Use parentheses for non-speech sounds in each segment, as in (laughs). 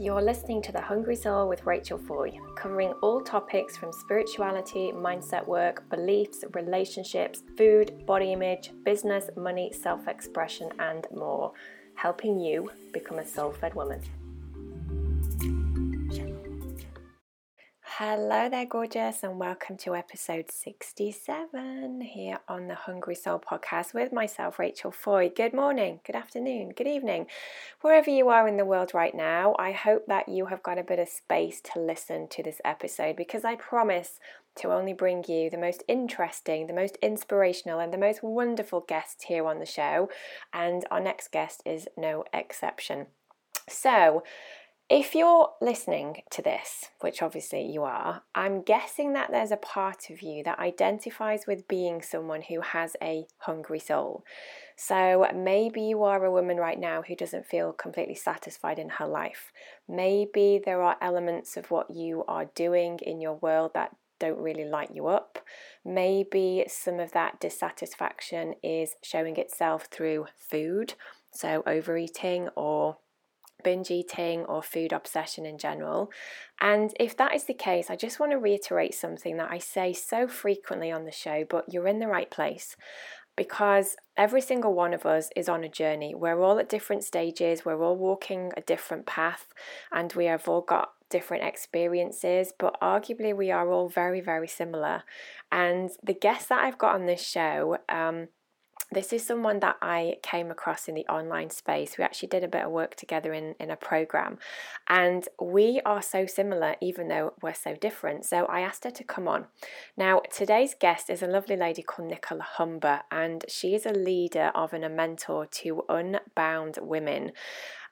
You're listening to The Hungry Soul with Rachel Foy, covering all topics from spirituality, mindset work, beliefs, relationships, food, body image, business, money, self expression, and more, helping you become a soul fed woman. Hello there, gorgeous, and welcome to episode 67 here on the Hungry Soul podcast with myself, Rachel Foy. Good morning, good afternoon, good evening, wherever you are in the world right now. I hope that you have got a bit of space to listen to this episode because I promise to only bring you the most interesting, the most inspirational, and the most wonderful guests here on the show. And our next guest is no exception. So, if you're listening to this, which obviously you are, I'm guessing that there's a part of you that identifies with being someone who has a hungry soul. So maybe you are a woman right now who doesn't feel completely satisfied in her life. Maybe there are elements of what you are doing in your world that don't really light you up. Maybe some of that dissatisfaction is showing itself through food, so overeating or binge eating or food obsession in general. And if that is the case, I just want to reiterate something that I say so frequently on the show, but you're in the right place because every single one of us is on a journey. We're all at different stages, we're all walking a different path, and we have all got different experiences, but arguably we are all very, very similar. And the guests that I've got on this show, um, this is someone that I came across in the online space. We actually did a bit of work together in, in a program, and we are so similar, even though we're so different. So I asked her to come on. Now, today's guest is a lovely lady called Nicola Humber, and she is a leader of and a mentor to Unbound Women.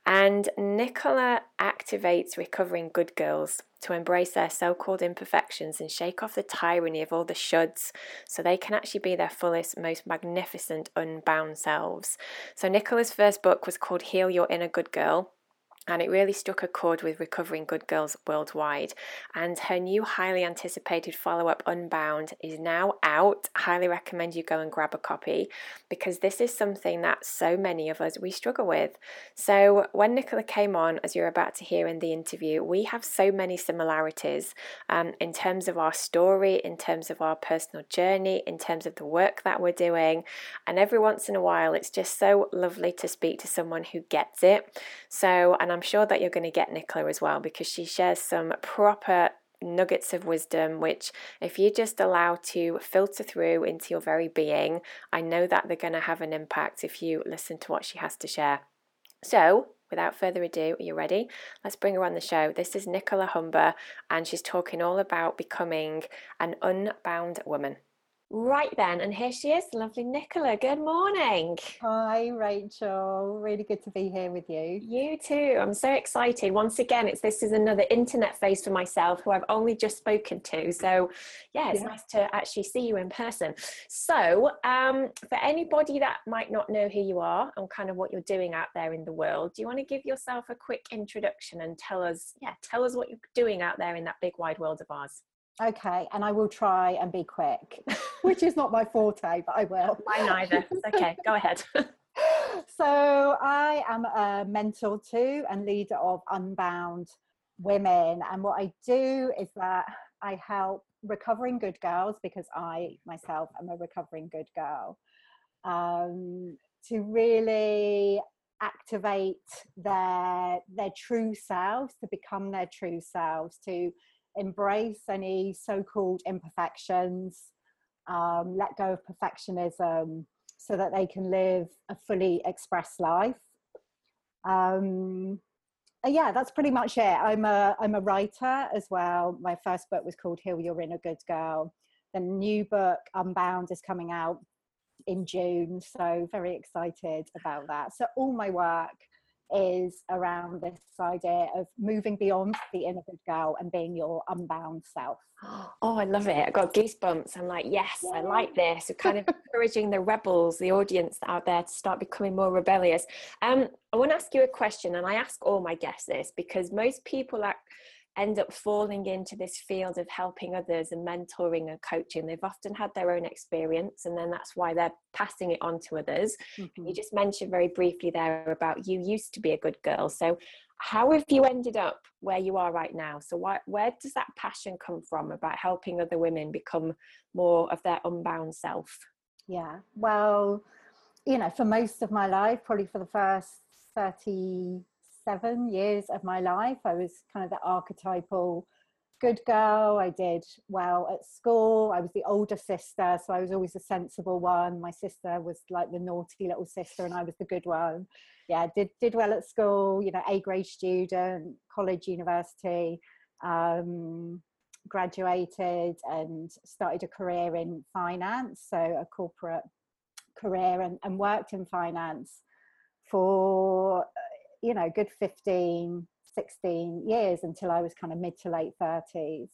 And Nicola activates recovering good girls to embrace their so called imperfections and shake off the tyranny of all the shoulds so they can actually be their fullest, most magnificent, unbound selves. So, Nicola's first book was called Heal Your Inner Good Girl and it really struck a chord with recovering good girls worldwide. And her new highly anticipated follow up, Unbound, is now out. highly recommend you go and grab a copy because this is something that so many of us we struggle with. So, when Nicola came on, as you're about to hear in the interview, we have so many similarities um, in terms of our story, in terms of our personal journey, in terms of the work that we're doing. And every once in a while, it's just so lovely to speak to someone who gets it. So, and I'm sure that you're going to get Nicola as well because she shares some proper nuggets of wisdom, which, if you just allow to filter through into your very being, I know that they're going to have an impact if you listen to what she has to share. So, without further ado, are you ready? Let's bring her on the show. This is Nicola Humber, and she's talking all about becoming an unbound woman. Right then, and here she is, lovely Nicola. Good morning. Hi, Rachel. Really good to be here with you. You too. I'm so excited. Once again, it's this is another internet face for myself who I've only just spoken to. So, yeah, it's yeah. nice to actually see you in person. So, um, for anybody that might not know who you are and kind of what you're doing out there in the world, do you want to give yourself a quick introduction and tell us, yeah, tell us what you're doing out there in that big wide world of ours? Okay, and I will try and be quick, (laughs) which is not my forte, but I will. Mine neither. okay, go ahead. (laughs) so I am a mentor too and leader of Unbound Women, and what I do is that I help recovering good girls because I myself am a recovering good girl um, to really activate their their true selves to become their true selves to embrace any so-called imperfections um, let go of perfectionism so that they can live a fully expressed life. Um, yeah that's pretty much it. I'm a i'm a writer as well. My first book was called heal in a good girl. The new book unbound is coming out in june so very excited about that. So all my work is around this idea of moving beyond the inner good girl and being your unbound self. (gasps) Oh, I love it. I got goosebumps. I'm like, yes, yeah. I like this. We're kind of encouraging the rebels, the audience out there to start becoming more rebellious. Um, I want to ask you a question, and I ask all my guests this because most people are end up falling into this field of helping others and mentoring and coaching. They've often had their own experience, and then that's why they're passing it on to others. Mm-hmm. You just mentioned very briefly there about you used to be a good girl. So how have you ended up where you are right now so why, where does that passion come from about helping other women become more of their unbound self yeah well you know for most of my life probably for the first 37 years of my life i was kind of the archetypal good girl. I did well at school. I was the older sister, so I was always the sensible one. My sister was like the naughty little sister, and I was the good one. Yeah, did did well at school. You know, A grade student, college, university. Um, graduated and started a career in finance, so a corporate career, and, and worked in finance for you know good 15 16 years until I was kind of mid to late 30s.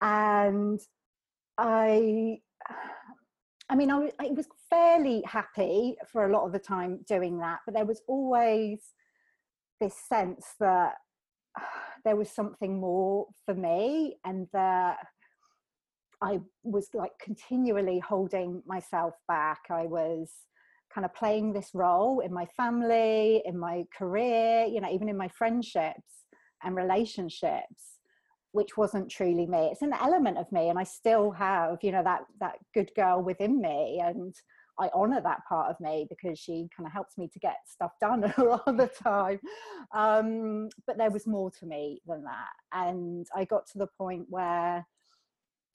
And I, (sighs) I mean, I, I was fairly happy for a lot of the time doing that, but there was always this sense that (sighs) there was something more for me and that I was like continually holding myself back. I was kind of playing this role in my family, in my career, you know, even in my friendships and relationships, which wasn't truly me. It's an element of me, and I still have, you know, that that good girl within me, and I honor that part of me because she kind of helps me to get stuff done (laughs) a lot of the time. Um, but there was more to me than that, and I got to the point where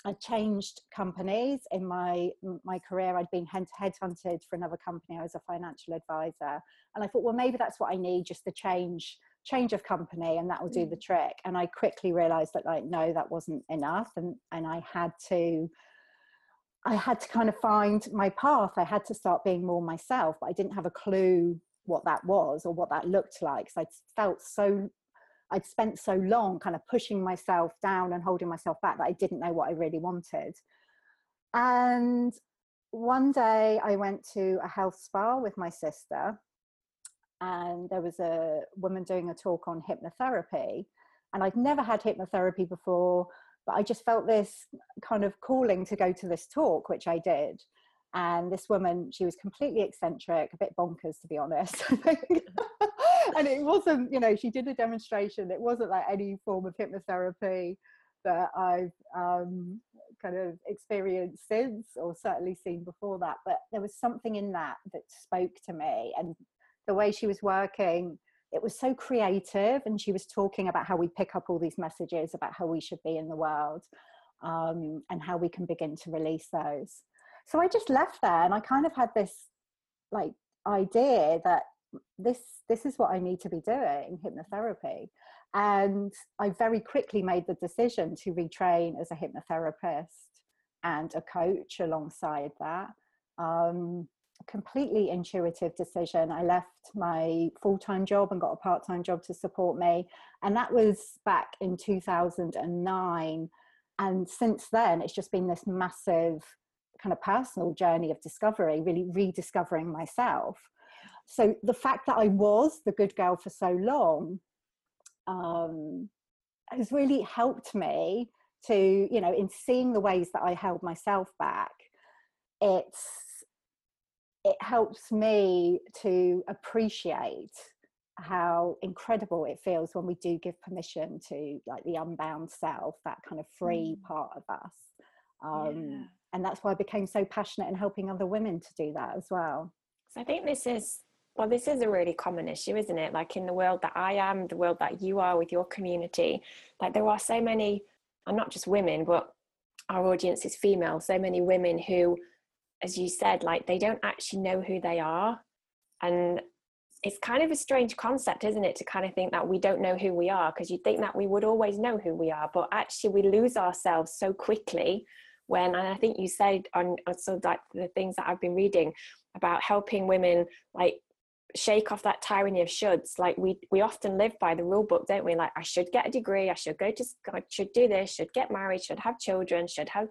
I changed companies in my my career. I'd been headhunted for another company. I was a financial advisor, and I thought, well, maybe that's what I need, just the change change of company, and that will do the mm. trick. And I quickly realised that, like, no, that wasn't enough, and and I had to. I had to kind of find my path. I had to start being more myself, but I didn't have a clue what that was or what that looked like. So I felt so I'd spent so long kind of pushing myself down and holding myself back that I didn't know what I really wanted. And one day I went to a health spa with my sister, and there was a woman doing a talk on hypnotherapy. And I'd never had hypnotherapy before, but I just felt this kind of calling to go to this talk, which I did. And this woman, she was completely eccentric, a bit bonkers to be honest. (laughs) and it wasn't, you know, she did a demonstration. It wasn't like any form of hypnotherapy that I've um, kind of experienced since, or certainly seen before that. But there was something in that that spoke to me, and the way she was working, it was so creative. And she was talking about how we pick up all these messages about how we should be in the world, um, and how we can begin to release those. So I just left there, and I kind of had this like idea that this this is what I need to be doing hypnotherapy. And I very quickly made the decision to retrain as a hypnotherapist and a coach alongside that. Um, completely intuitive decision. I left my full-time job and got a part-time job to support me. And that was back in 2009 and since then it's just been this massive kind of personal journey of discovery really rediscovering myself so the fact that I was the good girl for so long um, has really helped me to, you know, in seeing the ways that I held myself back. It's it helps me to appreciate how incredible it feels when we do give permission to like the unbound self that kind of free mm. part of us um, yeah. and that's why i became so passionate in helping other women to do that as well so i think this is well, this is a really common issue, isn't it? Like in the world that I am, the world that you are with your community, like there are so many, and not just women, but our audience is female, so many women who, as you said, like they don't actually know who they are. And it's kind of a strange concept, isn't it, to kind of think that we don't know who we are because you'd think that we would always know who we are, but actually we lose ourselves so quickly when and I think you said on, on so like the things that I've been reading about helping women like shake off that tyranny of shoulds like we we often live by the rule book don't we like i should get a degree i should go to i should do this should get married should have children should have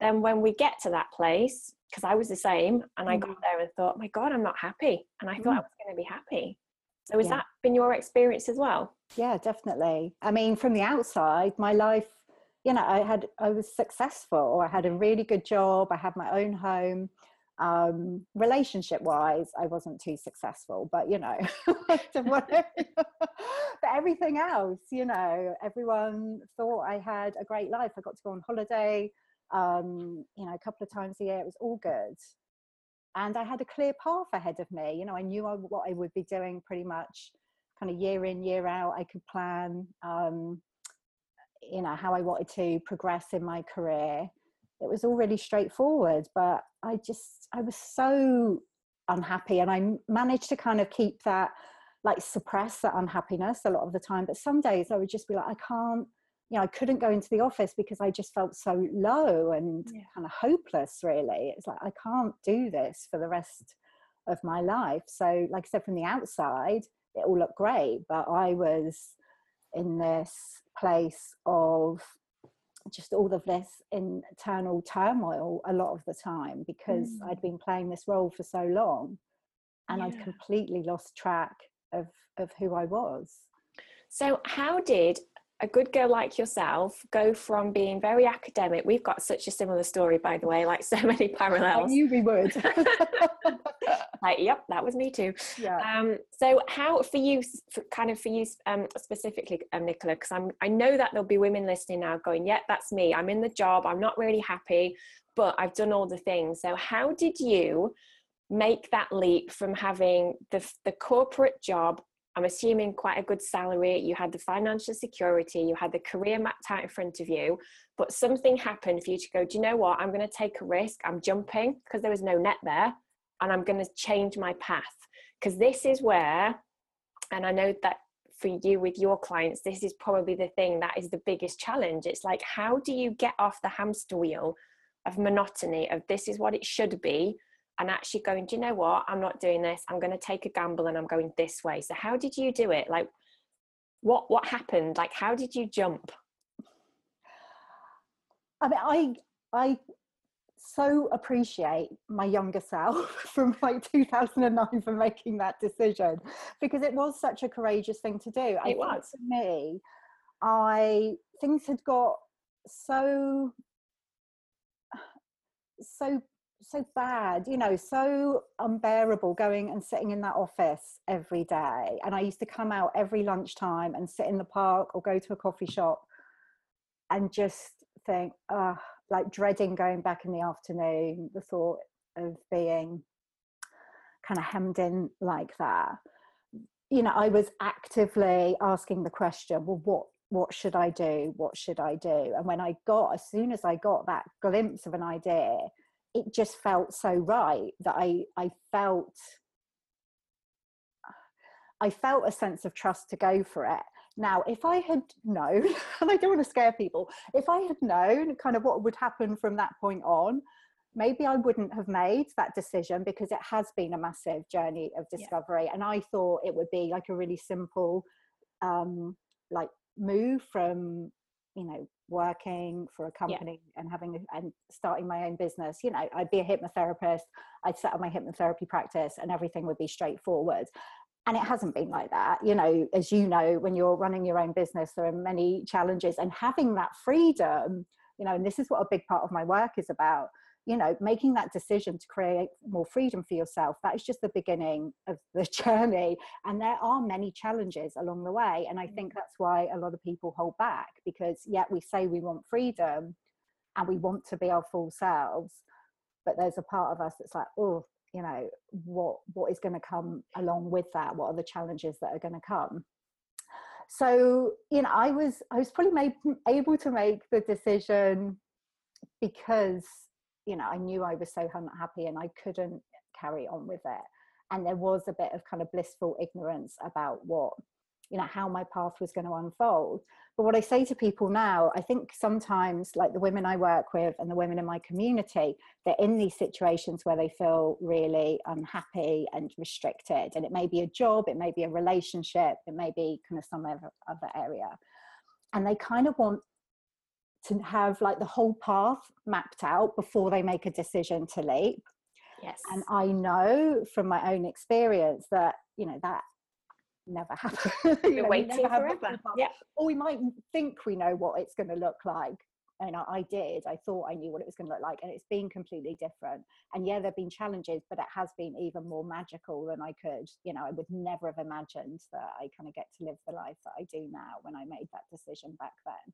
then when we get to that place because i was the same and i got mm. there and thought my god i'm not happy and i thought mm. i was going to be happy so has yeah. that been your experience as well yeah definitely i mean from the outside my life you know i had i was successful i had a really good job i had my own home um, relationship wise i wasn't too successful but you know (laughs) (laughs) (laughs) but everything else you know everyone thought i had a great life. I got to go on holiday um, you know a couple of times a year it was all good. And i had a clear path ahead of me you know i knew what i would be doing pretty much kind of year in year out. I could plan um, you know how i wanted to progress in my career it was all really straightforward but i just i was so unhappy and i managed to kind of keep that like suppress that unhappiness a lot of the time but some days i would just be like i can't you know i couldn't go into the office because i just felt so low and yeah. kind of hopeless really it's like i can't do this for the rest of my life so like i said from the outside it all looked great but i was in this place of just all of this internal turmoil a lot of the time because mm. I'd been playing this role for so long and yeah. I'd completely lost track of of who I was. So how did a good girl like yourself go from being very academic we've got such a similar story by the way like so (laughs) many parallels. i knew we would. (laughs) Like yep that was me too. Yeah. Um so how for you for, kind of for you um specifically um, nicola because i'm i know that there'll be women listening now going yeah that's me. I'm in the job. I'm not really happy but i've done all the things. So how did you make that leap from having the, the corporate job I'm assuming quite a good salary, you had the financial security, you had the career mapped out in front of you, but something happened for you to go, do you know what? I'm going to take a risk. I'm jumping because there was no net there and I'm going to change my path. Because this is where, and I know that for you with your clients, this is probably the thing that is the biggest challenge. It's like, how do you get off the hamster wheel of monotony, of this is what it should be? And actually going, do you know what? I'm not doing this. I'm going to take a gamble and I'm going this way. So how did you do it? Like what what happened? Like how did you jump? I mean, I I so appreciate my younger self (laughs) from like 2009 for making that decision because it was such a courageous thing to do. It I was. For me, I things had got so (sighs) so so bad, you know, so unbearable going and sitting in that office every day. And I used to come out every lunchtime and sit in the park or go to a coffee shop and just think, uh, like dreading going back in the afternoon, the thought of being kind of hemmed in like that. You know, I was actively asking the question, well, what what should I do? What should I do? And when I got, as soon as I got that glimpse of an idea, it just felt so right that I I felt I felt a sense of trust to go for it. Now, if I had known, (laughs) and I don't want to scare people, if I had known kind of what would happen from that point on, maybe I wouldn't have made that decision because it has been a massive journey of discovery. Yeah. And I thought it would be like a really simple, um, like move from you know working for a company yeah. and having and starting my own business you know i'd be a hypnotherapist i'd set up my hypnotherapy practice and everything would be straightforward and it hasn't been like that you know as you know when you're running your own business there are many challenges and having that freedom you know and this is what a big part of my work is about you know making that decision to create more freedom for yourself that is just the beginning of (laughs) the journey. And there are many challenges along the way and i think mm. that's why a lot of people hold back because yet we say we want freedom and we want to be our full selves but there's a part of us that's like oh you know what what is going to come along with that? What are the challenges that are going to come? So you know i was i was probably made, able to make the decision because you know, I knew I was so unhappy and I couldn't carry on with it. And there was a bit of kind of blissful ignorance about what, you know, how my path was going to unfold. But what I say to people now, I think sometimes, like the women I work with and the women in my community, they're in these situations where they feel really unhappy and restricted. And it may be a job, it may be a relationship, it may be kind of some other, other area. And they kind of want to have like the whole path mapped out before they make a decision to leap. Yes. And I know from my own experience that, you know, that never (laughs) happens. You're know, waiting forever. Yeah. Or we might think we know what it's going to look like and I, I did i thought i knew what it was going to look like and it's been completely different and yeah there have been challenges but it has been even more magical than i could you know i would never have imagined that i kind of get to live the life that i do now when i made that decision back then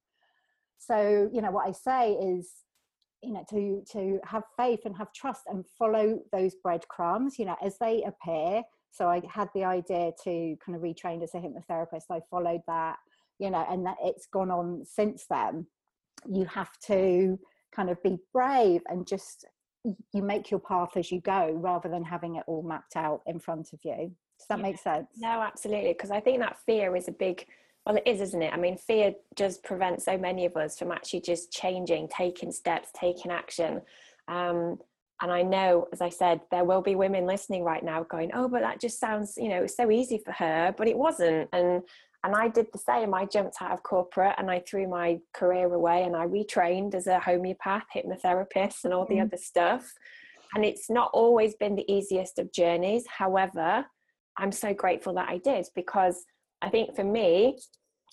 so you know what i say is you know to to have faith and have trust and follow those breadcrumbs you know as they appear. So i had the idea to kind of retrain as a hypnotherapist. I followed that you know and that it's gone on since then. You have to kind of be brave and just you make your path as you go rather than having it all mapped out in front of you. Does that yeah. make sense? No absolutely because i think that fear is a big well it is isn't it i mean fear does prevent so many of us from actually just changing taking steps taking action um, and i know as i said there will be women listening right now going oh but that just sounds you know so easy for her but it wasn't and and I did the same. I jumped out of corporate and I threw my career away and I retrained as a homeopath, hypnotherapist, and all the mm. other stuff. And it's not always been the easiest of journeys. However, I'm so grateful that I did because I think for me,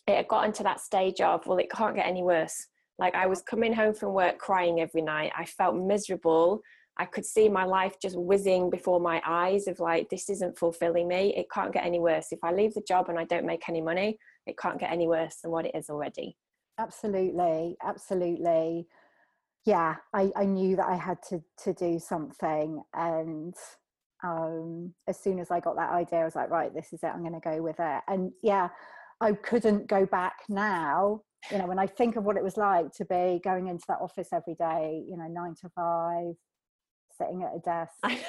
it had gotten to that stage of, well, it can't get any worse. Like I was coming home from work crying every night. I felt miserable. I could see my life just whizzing before my eyes of like, this isn't fulfilling me. It can't get any worse. If I leave the job and I don't make any money, it can't get any worse than what it is already. Absolutely. Absolutely. Yeah, I, I knew that I had to, to do something. And um, as soon as I got that idea, I was like, right, this is it. I'm going to go with it. And yeah, I couldn't go back now. You know, when I think of what it was like to be going into that office every day, you know, nine to five, sitting at a desk. I,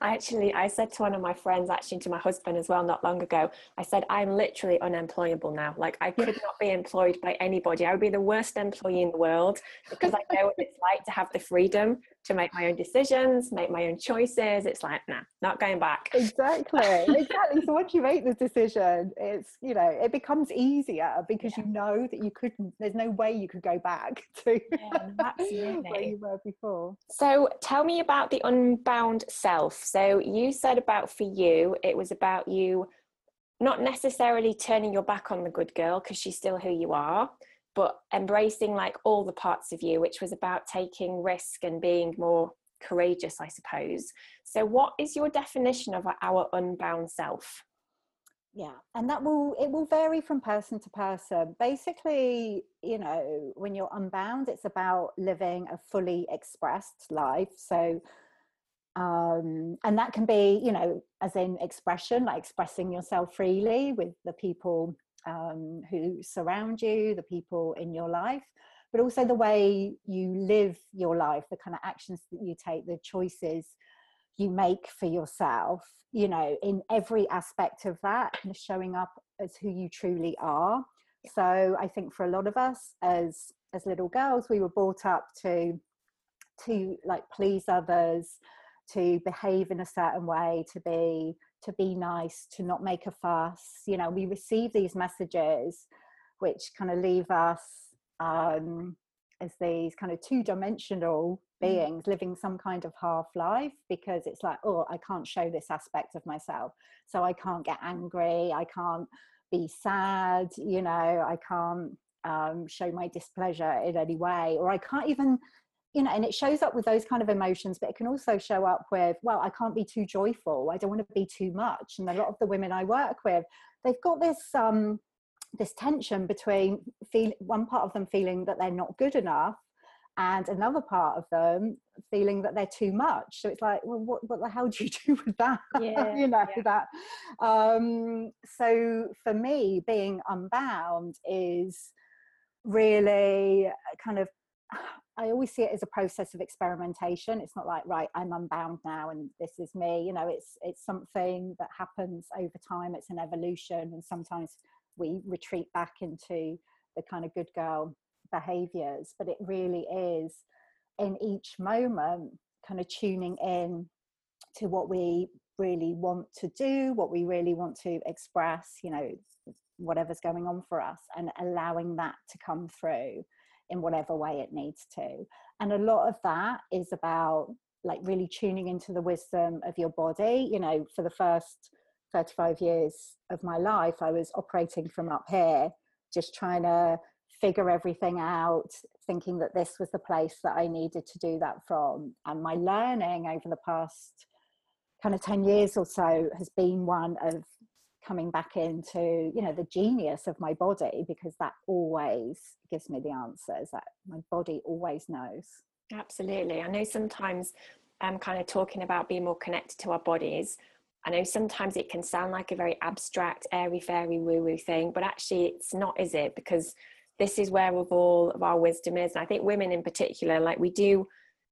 I actually, I said to one of my friends, actually to my husband as well, not long ago, I said, I'm literally unemployable now. Like I could not be employed by anybody. I would be the worst employee in the world because I know what it's like to have the freedom to make my own decisions, make my own choices. It's like, nah, not going back. Exactly. (laughs) exactly. So once you make the decision, it's, you know, it becomes easier because yeah. you know that you couldn't, there's no way you could go back (laughs) to yeah, absolutely. where you were before. So tell me about the unbound self. So you said about for you, it was about you not necessarily turning your back on the good girl because she's still who you are but embracing like all the parts of you, which was about taking risk and being more courageous, I suppose. So, what is your definition of our unbound self? Yeah, and that will it will vary from person to person. Basically, you know, when you're unbound, it's about living a fully expressed life. So, um, and that can be, you know, as in expression, like expressing yourself freely with the people um, who surround you, the people in your life, but also the way you live your life, the kind of actions that you take, the choices you make for yourself, you know, in every aspect of that, kind of showing up as who you truly are. So I think for a lot of us as as little girls, we were brought up to to like please others, to behave in a certain way, to be to be nice, to not make a fuss. You know, we receive these messages which kind of leave us um, as these kind of two dimensional mm. beings living some kind of half life because it's like, oh, I can't show this aspect of myself. So I can't get angry. I can't be sad. You know, I can't um, show my displeasure in any way, or I can't even you know, and it shows up with those kind of emotions, but it can also show up with, well, I can't be too joyful. I don't want to be too much. And a lot of the women I work with, they've got this um, this tension between feel one part of them feeling that they're not good enough, and another part of them feeling that they're too much. So it's like, well, what what the hell do you (laughs) do with that? Yeah, you know yeah. that. Um, so for me, being unbound is really kind of I always see it as a process of experimentation. It's not like right, I'm unbound now and this is me. You know, it's it's something that happens over time. It's an evolution, and sometimes we retreat back into the kind of good girl behaviors. But it really is in each moment, kind of tuning in to what we really want to do, what we really want to express. You know, whatever's going on for us, and allowing that to come through in whatever way it needs to. And a lot of that is about like really tuning into the wisdom of your body. You know, for the first 35 years of my life, I was operating from up here, just trying to figure everything out, thinking that this was the place that I needed to do that from. And my learning over the past kind of 10 years or so has been one of coming back into you know the genius of my body because that always gives me the answers that my body always knows absolutely i know sometimes i'm kind of talking about being more connected to our bodies I know sometimes it can sound like a very abstract, airy fairy woo woo thing, but actually it's not, is it? Because this is where of all of our wisdom is. And I think women in particular, like we do,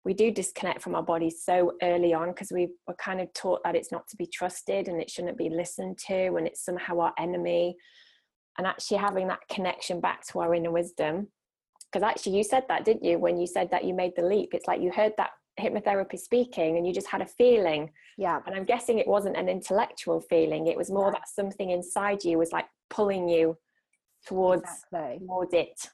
we do disconnect from our bodies so early on because we were kind of taught that it's not to be trusted and it shouldn't be listened to and it's somehow our enemy. And actually having that connection back to our inner wisdom. Because actually, you said that, didn't you? When you said that you made the leap, it's like you heard that hypnotherapy speaking and you just had a feeling yeah and i'm guessing it wasn't an intellectual feeling it was more yeah. that something inside you was like pulling you towards exactly. towards it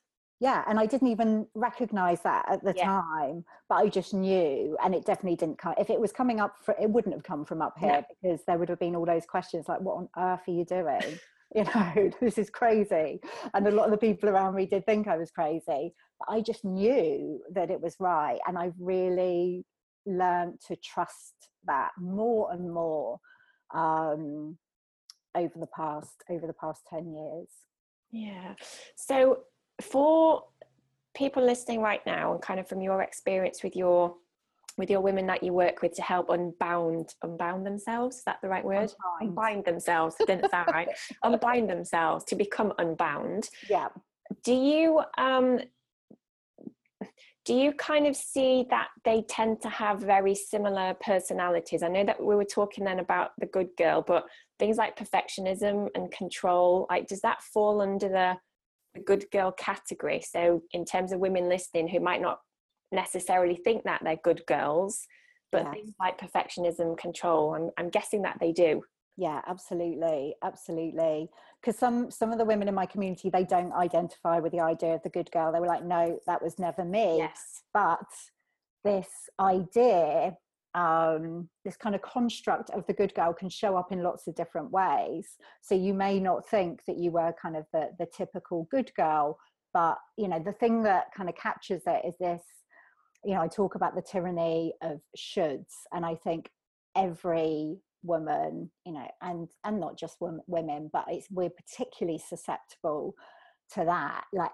yeah and i didn't even recognize that at the yeah. time but i just knew and it definitely didn't come if it was coming up for, it wouldn't have come from up here because there would have been all those questions like what on earth are you doing? (laughs) You know (laughs) this is crazy and a lot of the people around me did think i was crazy but i just knew that it was right and i've really learned to trust that more and more um, over the past over the past 10 years. Yeah so for people listening right now and kind of from your experience with your with your women that you work with to help unbound unbound themselves is that the right word? Unbind, unbind themselves didn't sound right. (laughs) Unbind themselves to become unbound. Yeah. Do you um do you kind of see that they tend to have very similar personalities? I know that we were talking then about the good girl but things like perfectionism and control like does that fall under the the good girl category. So in terms of women listening who might not necessarily think that they're good girls but things like perfectionism control I'm, I'm guessing that they do. Yeah absolutely absolutely. Because some some of the women in my community they don't identify with the idea of the good girl. They were like no that was never me. Yes. But this idea um, this kind of construct of the good girl can show up in lots of different ways. So you may not think that you were kind of the, the typical good girl, but you know the thing that kind of captures it is this you know, I talk about the tyranny of shoulds, and I think every woman, you know, and and not just women, but it's we're particularly susceptible to that. Like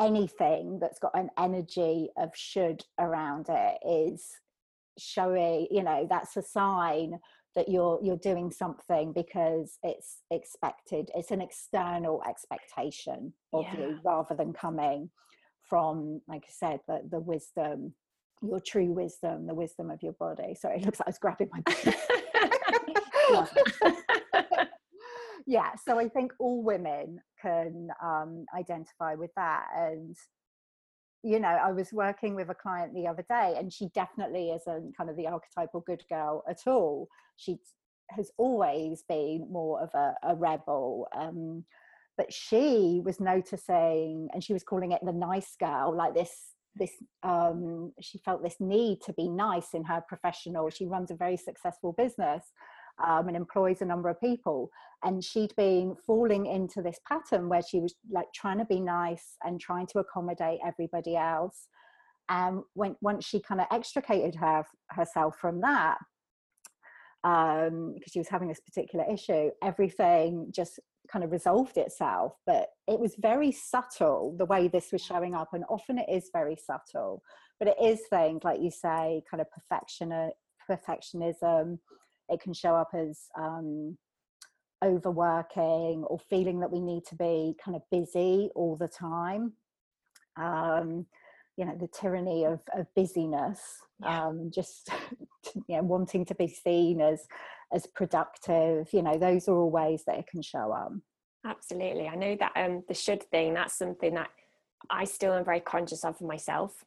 anything that's got an energy of should around it is showing, you know, that's a sign that you're you're doing something because it's expected. It's an external expectation of yeah. you rather than coming from, like I said, the, the wisdom your true wisdom, the wisdom of your body. Sorry, it looks like I was grabbing my (laughs) (laughs) (laughs) yeah, so I think all women can um, identify with that. And, you know, I was working with a client the other day, and she definitely isn't kind of the archetypal good girl at all. She has always been more of a, a rebel. Um, but she was noticing, and she was calling it the nice girl, like this this um, she felt this need to be nice in her professional she runs a very successful business um, and employs a number of people. And she'd been falling into this pattern where she was like trying to be nice and trying to accommodate everybody else. And when once she kind of extricated her herself from that um, because she was having this particular issue everything just kind of resolved itself. But it was very subtle the way this was showing up and often it is very subtle. But it is things like you say kind of perfection perfectionism it can show up as um, overworking or feeling that we need to be kind of busy all the time. Um, you know the tyranny of, of busyness yeah. um, just (laughs) you know wanting to be seen as as productive you know those are all ways that it can show up. Absolutely. I know that um the should thing that's something that i still am very conscious of for myself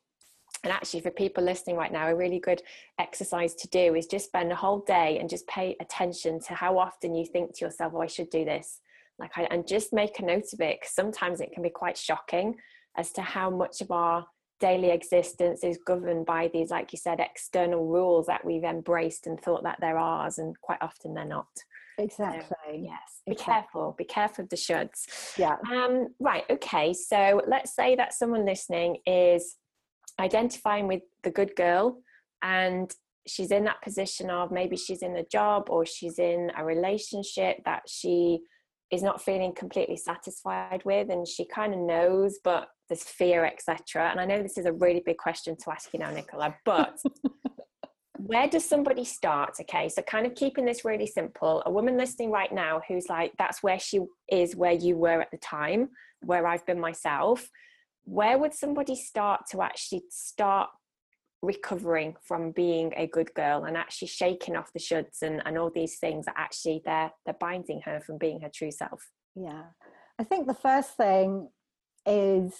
and actually for people listening right now a really good exercise to do is just spend a whole day and just pay attention to how often you think to yourself oh i should do this like I, and just make a note of it because sometimes it can be quite shocking as to how much of our daily existence is governed by these like you said external rules that we've embraced and thought that they're ours and quite often they're not Exactly. So, yes. Be exactly. careful. Be careful of the shoulds. Yeah. Um, right. Okay. So let's say that someone listening is identifying with the good girl and she's in that position of maybe she's in a job or she's in a relationship that she is not feeling completely satisfied with and she kind of knows but there's fear etc and i know this is a really big question to ask you now nicola but (laughs) where does somebody start? Okay so kind of keeping this really simple. A woman listening right now who's like that's where she is where you were at the time where i've been myself where would somebody start to actually start recovering from being a good girl and actually shaking off the shoulds and, and all these things that actually they're they're binding her from being her true self? Yeah. I think the first thing is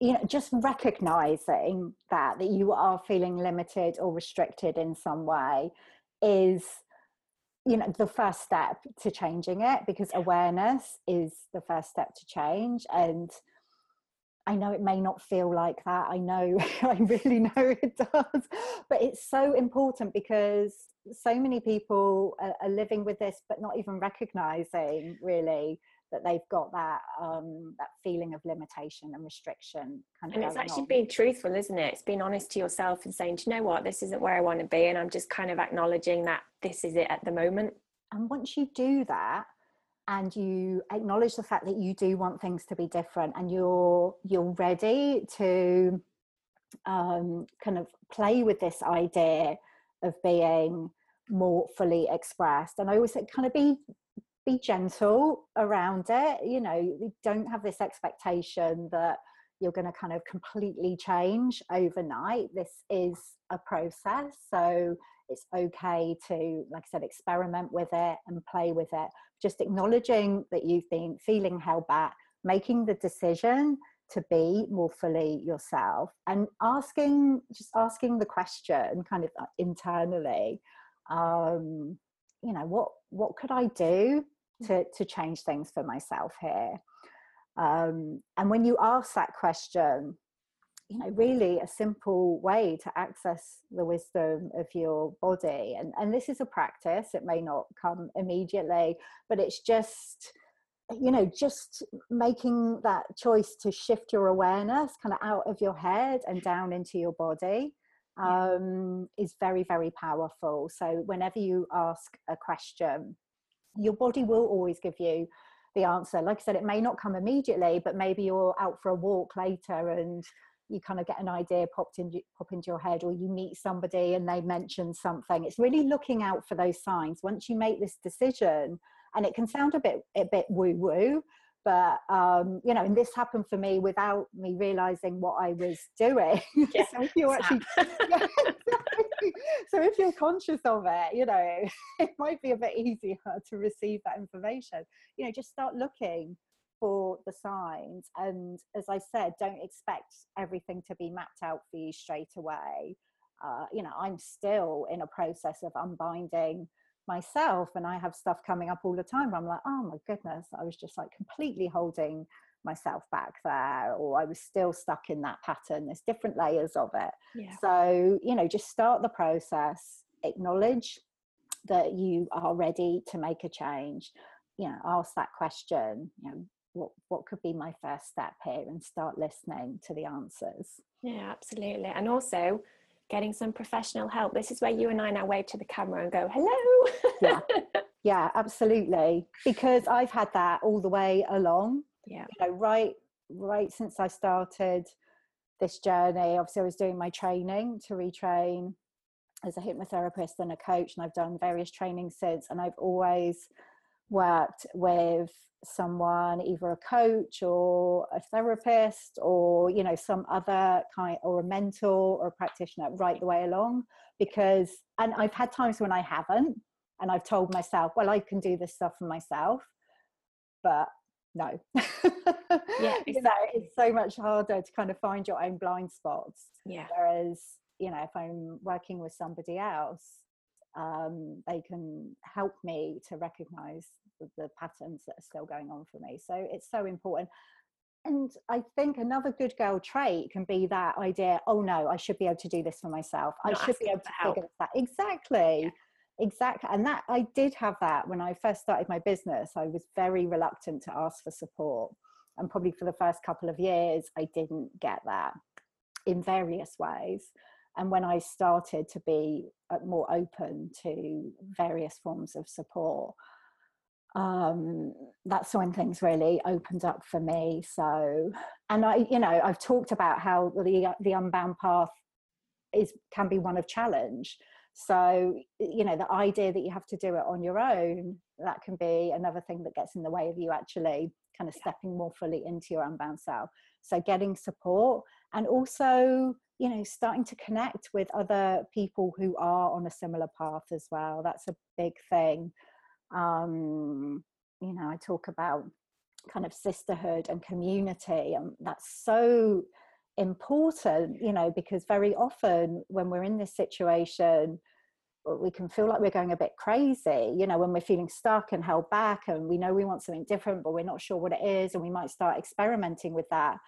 you know just recognizing that that you are feeling limited or restricted in some way is you know the first step to changing it because awareness is the first step to change. And I know it may not feel like that. I know, (laughs) I really know it does. But it's so important because so many people are, are living with this, but not even recognizing really that they've got that um, that feeling of limitation and restriction. Kind of and it's actually on. being truthful, isn't it? It's being honest to yourself and saying, "Do you know what? This isn't where I want to be," and I'm just kind of acknowledging that this is it at the moment. And once you do that, and you acknowledge the fact that you do want things to be different and you're you're ready to um, kind of play with this idea of being more fully expressed. And i always say kind of be be gentle around it. You know don't have this expectation that you're going to kind of completely change overnight. This is a process so it's okay to like i said experiment with it and play with it just acknowledging that you've been feeling held back making the decision to be more fully yourself and asking just asking the question kind of uh, internally um you know what what could i do to to change things for myself here? Um and when you ask that question you know really a simple way to access the wisdom of your body. And and this is a practice it may not come immediately but it's just you know just making that choice to shift your awareness kind of out of your head and down into your body um, is very very powerful. So whenever you ask a question your body will always give you the answer. Like i said it may not come immediately but maybe you're out for a walk later and you kind of get an idea popped in pop into your head or you meet somebody and they mention something. It's really looking out for those signs. Once you make this decision and it can sound a bit a bit woo woo but um, you know and this happened for me without me realizing what i was doing. (laughs) Yeah, so if you're actually (laughs) yeah, so if you're conscious of it you know (laughs) it might be a bit easier to receive that information. You know just start looking for the signs. And as I said, don't expect everything to be mapped out for you straight away. Uh, you know, I'm still in a process of unbinding myself, and I have stuff coming up all the time where I'm like, oh my goodness, I was just like completely holding myself back there, or I was still stuck in that pattern. There's different layers of it. Yeah. So, you know, just start the process, acknowledge that you are ready to make a change you know ask that question you know what what could be my first step here and start listening to the answers. Yeah absolutely. And also getting some professional help. This is where you and i now wave to the camera and go hello. Yeah (laughs) yeah absolutely. Because i've had that all the way along. Yeah. You know right right since i started this journey obviously i was doing my training to retrain as a hypnotherapist and a coach and i've done various trainings since and i've always worked with someone either a coach or a therapist or you know some other kind or a mentor or a practitioner right the way along because and i've had times when i haven't and i've told myself well i can do this stuff for myself but no yeah exactly. (laughs) you know it's so much harder to kind of find your own blind spots yeah whereas you know if i'm working with somebody else um, they can help me to recognize the, the patterns that are still going on for me. So it's so important. And I think another good girl trait can be that idea, oh no, I should be able to do this for myself. Not I should be able to figure this out. Exactly. Yeah. exactly and that i did have that when i first started my business i was very reluctant to ask for support and probably for the first couple of years i didn't get that in various ways and when i started to be uh, more open to various forms of support um, that's when things really opened up for me. So and i you know i've talked about how the the unbound path is can be one of challenge. So you know the idea that you have to do it on your own that can be another thing that gets in the way of you actually kind of stepping more fully into your unbound self. So getting support and also you know starting to connect with other people who are on a similar path as well that's a big thing. Um you know i talk about kind of sisterhood and community and that's so important you know because very often when we're in this situation we can feel like we're going a bit crazy you know when we're feeling stuck and held back and we know we want something different but we're not sure what it is and we might start experimenting with that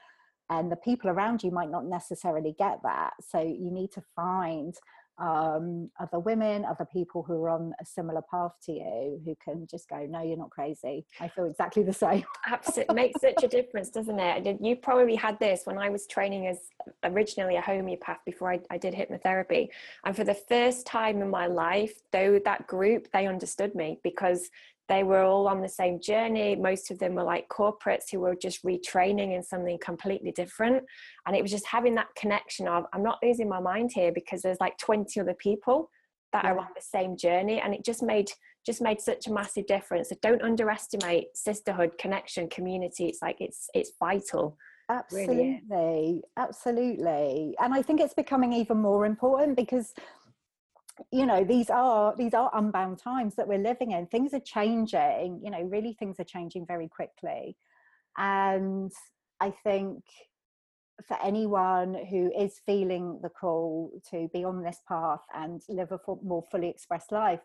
and the people around you might not necessarily get that so you need to find um, other women, other people who are on a similar path to you who can just go, no, you're not crazy. I feel exactly the same. Absolutely. (laughs) makes such a difference, doesn't it? You probably had this when I was training as originally a homeopath before I, I did hypnotherapy. And for the first time in my life, though that group, they understood me because they were all on the same journey. Most of them were like corporates who were just retraining in something completely different. And it was just having that connection of, I'm not losing my mind here because there's like 20 other people that yeah. are on the same journey. And it just made just made such a massive difference. So don't underestimate sisterhood, connection, community. It's like it's it's vital. Absolutely, really absolutely. And I think it's becoming even more important because you know these are these are unbound times that we're living in things are changing you know really things are changing very quickly and i think for anyone who is feeling the call to be on this path and live a more fully expressed life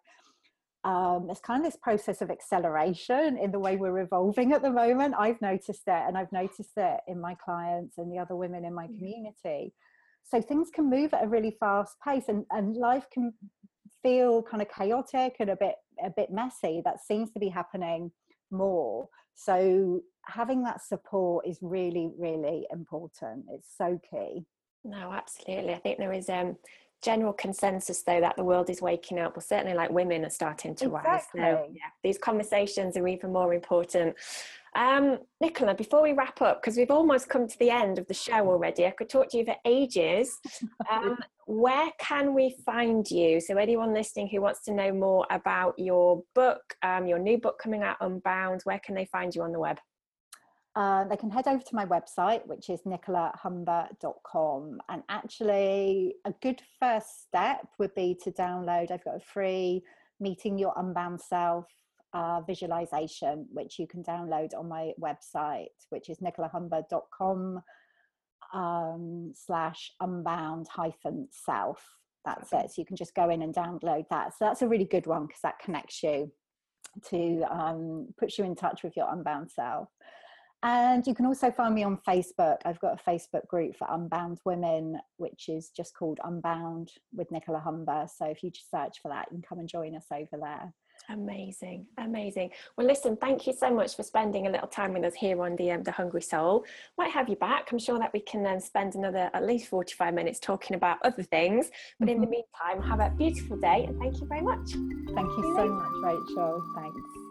um, there's kind of this process of acceleration in the way we're evolving at the moment. I've noticed it, and I've noticed it in my clients and the other women in my mm. community so things can move at a really fast pace and, and life can feel kind of chaotic and a bit a bit messy. That seems to be happening more. So having that support is really really important. It's so key. No absolutely. I think there is um general consensus though that the world is waking up. Well certainly like women are starting to exactly. rise so yeah these conversations are even more important um, Nicola, before we wrap up, because we've almost come to the end of the show already, I could talk to you for ages. (laughs) Um, where can we find you? So, anyone listening who wants to know more about your book, um, your new book coming out, Unbound, where can they find you on the web? Uh, they can head over to my website, which is nicolahumber.com. And actually, a good first step would be to download. I've got a free Meeting Your Unbound Self uh, visualization, which you can download on my website, which is nicolahumber.com um, slash unbound hyphen self. That's okay. it. So you can just go in and download that. So that's a really good one because that connects you to um, puts you in touch with your unbound self. And you can also find me on Facebook. I've got a Facebook group for unbound women, which is just called Unbound with Nicola Humber. So if you just search for that, you can come and join us over there. Amazing, amazing. Well, listen, thank you so much for spending a little time with us here on the um, the Hungry Soul. Might have you back. I'm sure that we can then spend another at least 45 minutes talking about other things. But in the mm-hmm. meantime, have a beautiful day and thank you very much. Thank you so much, Rachel. Thanks.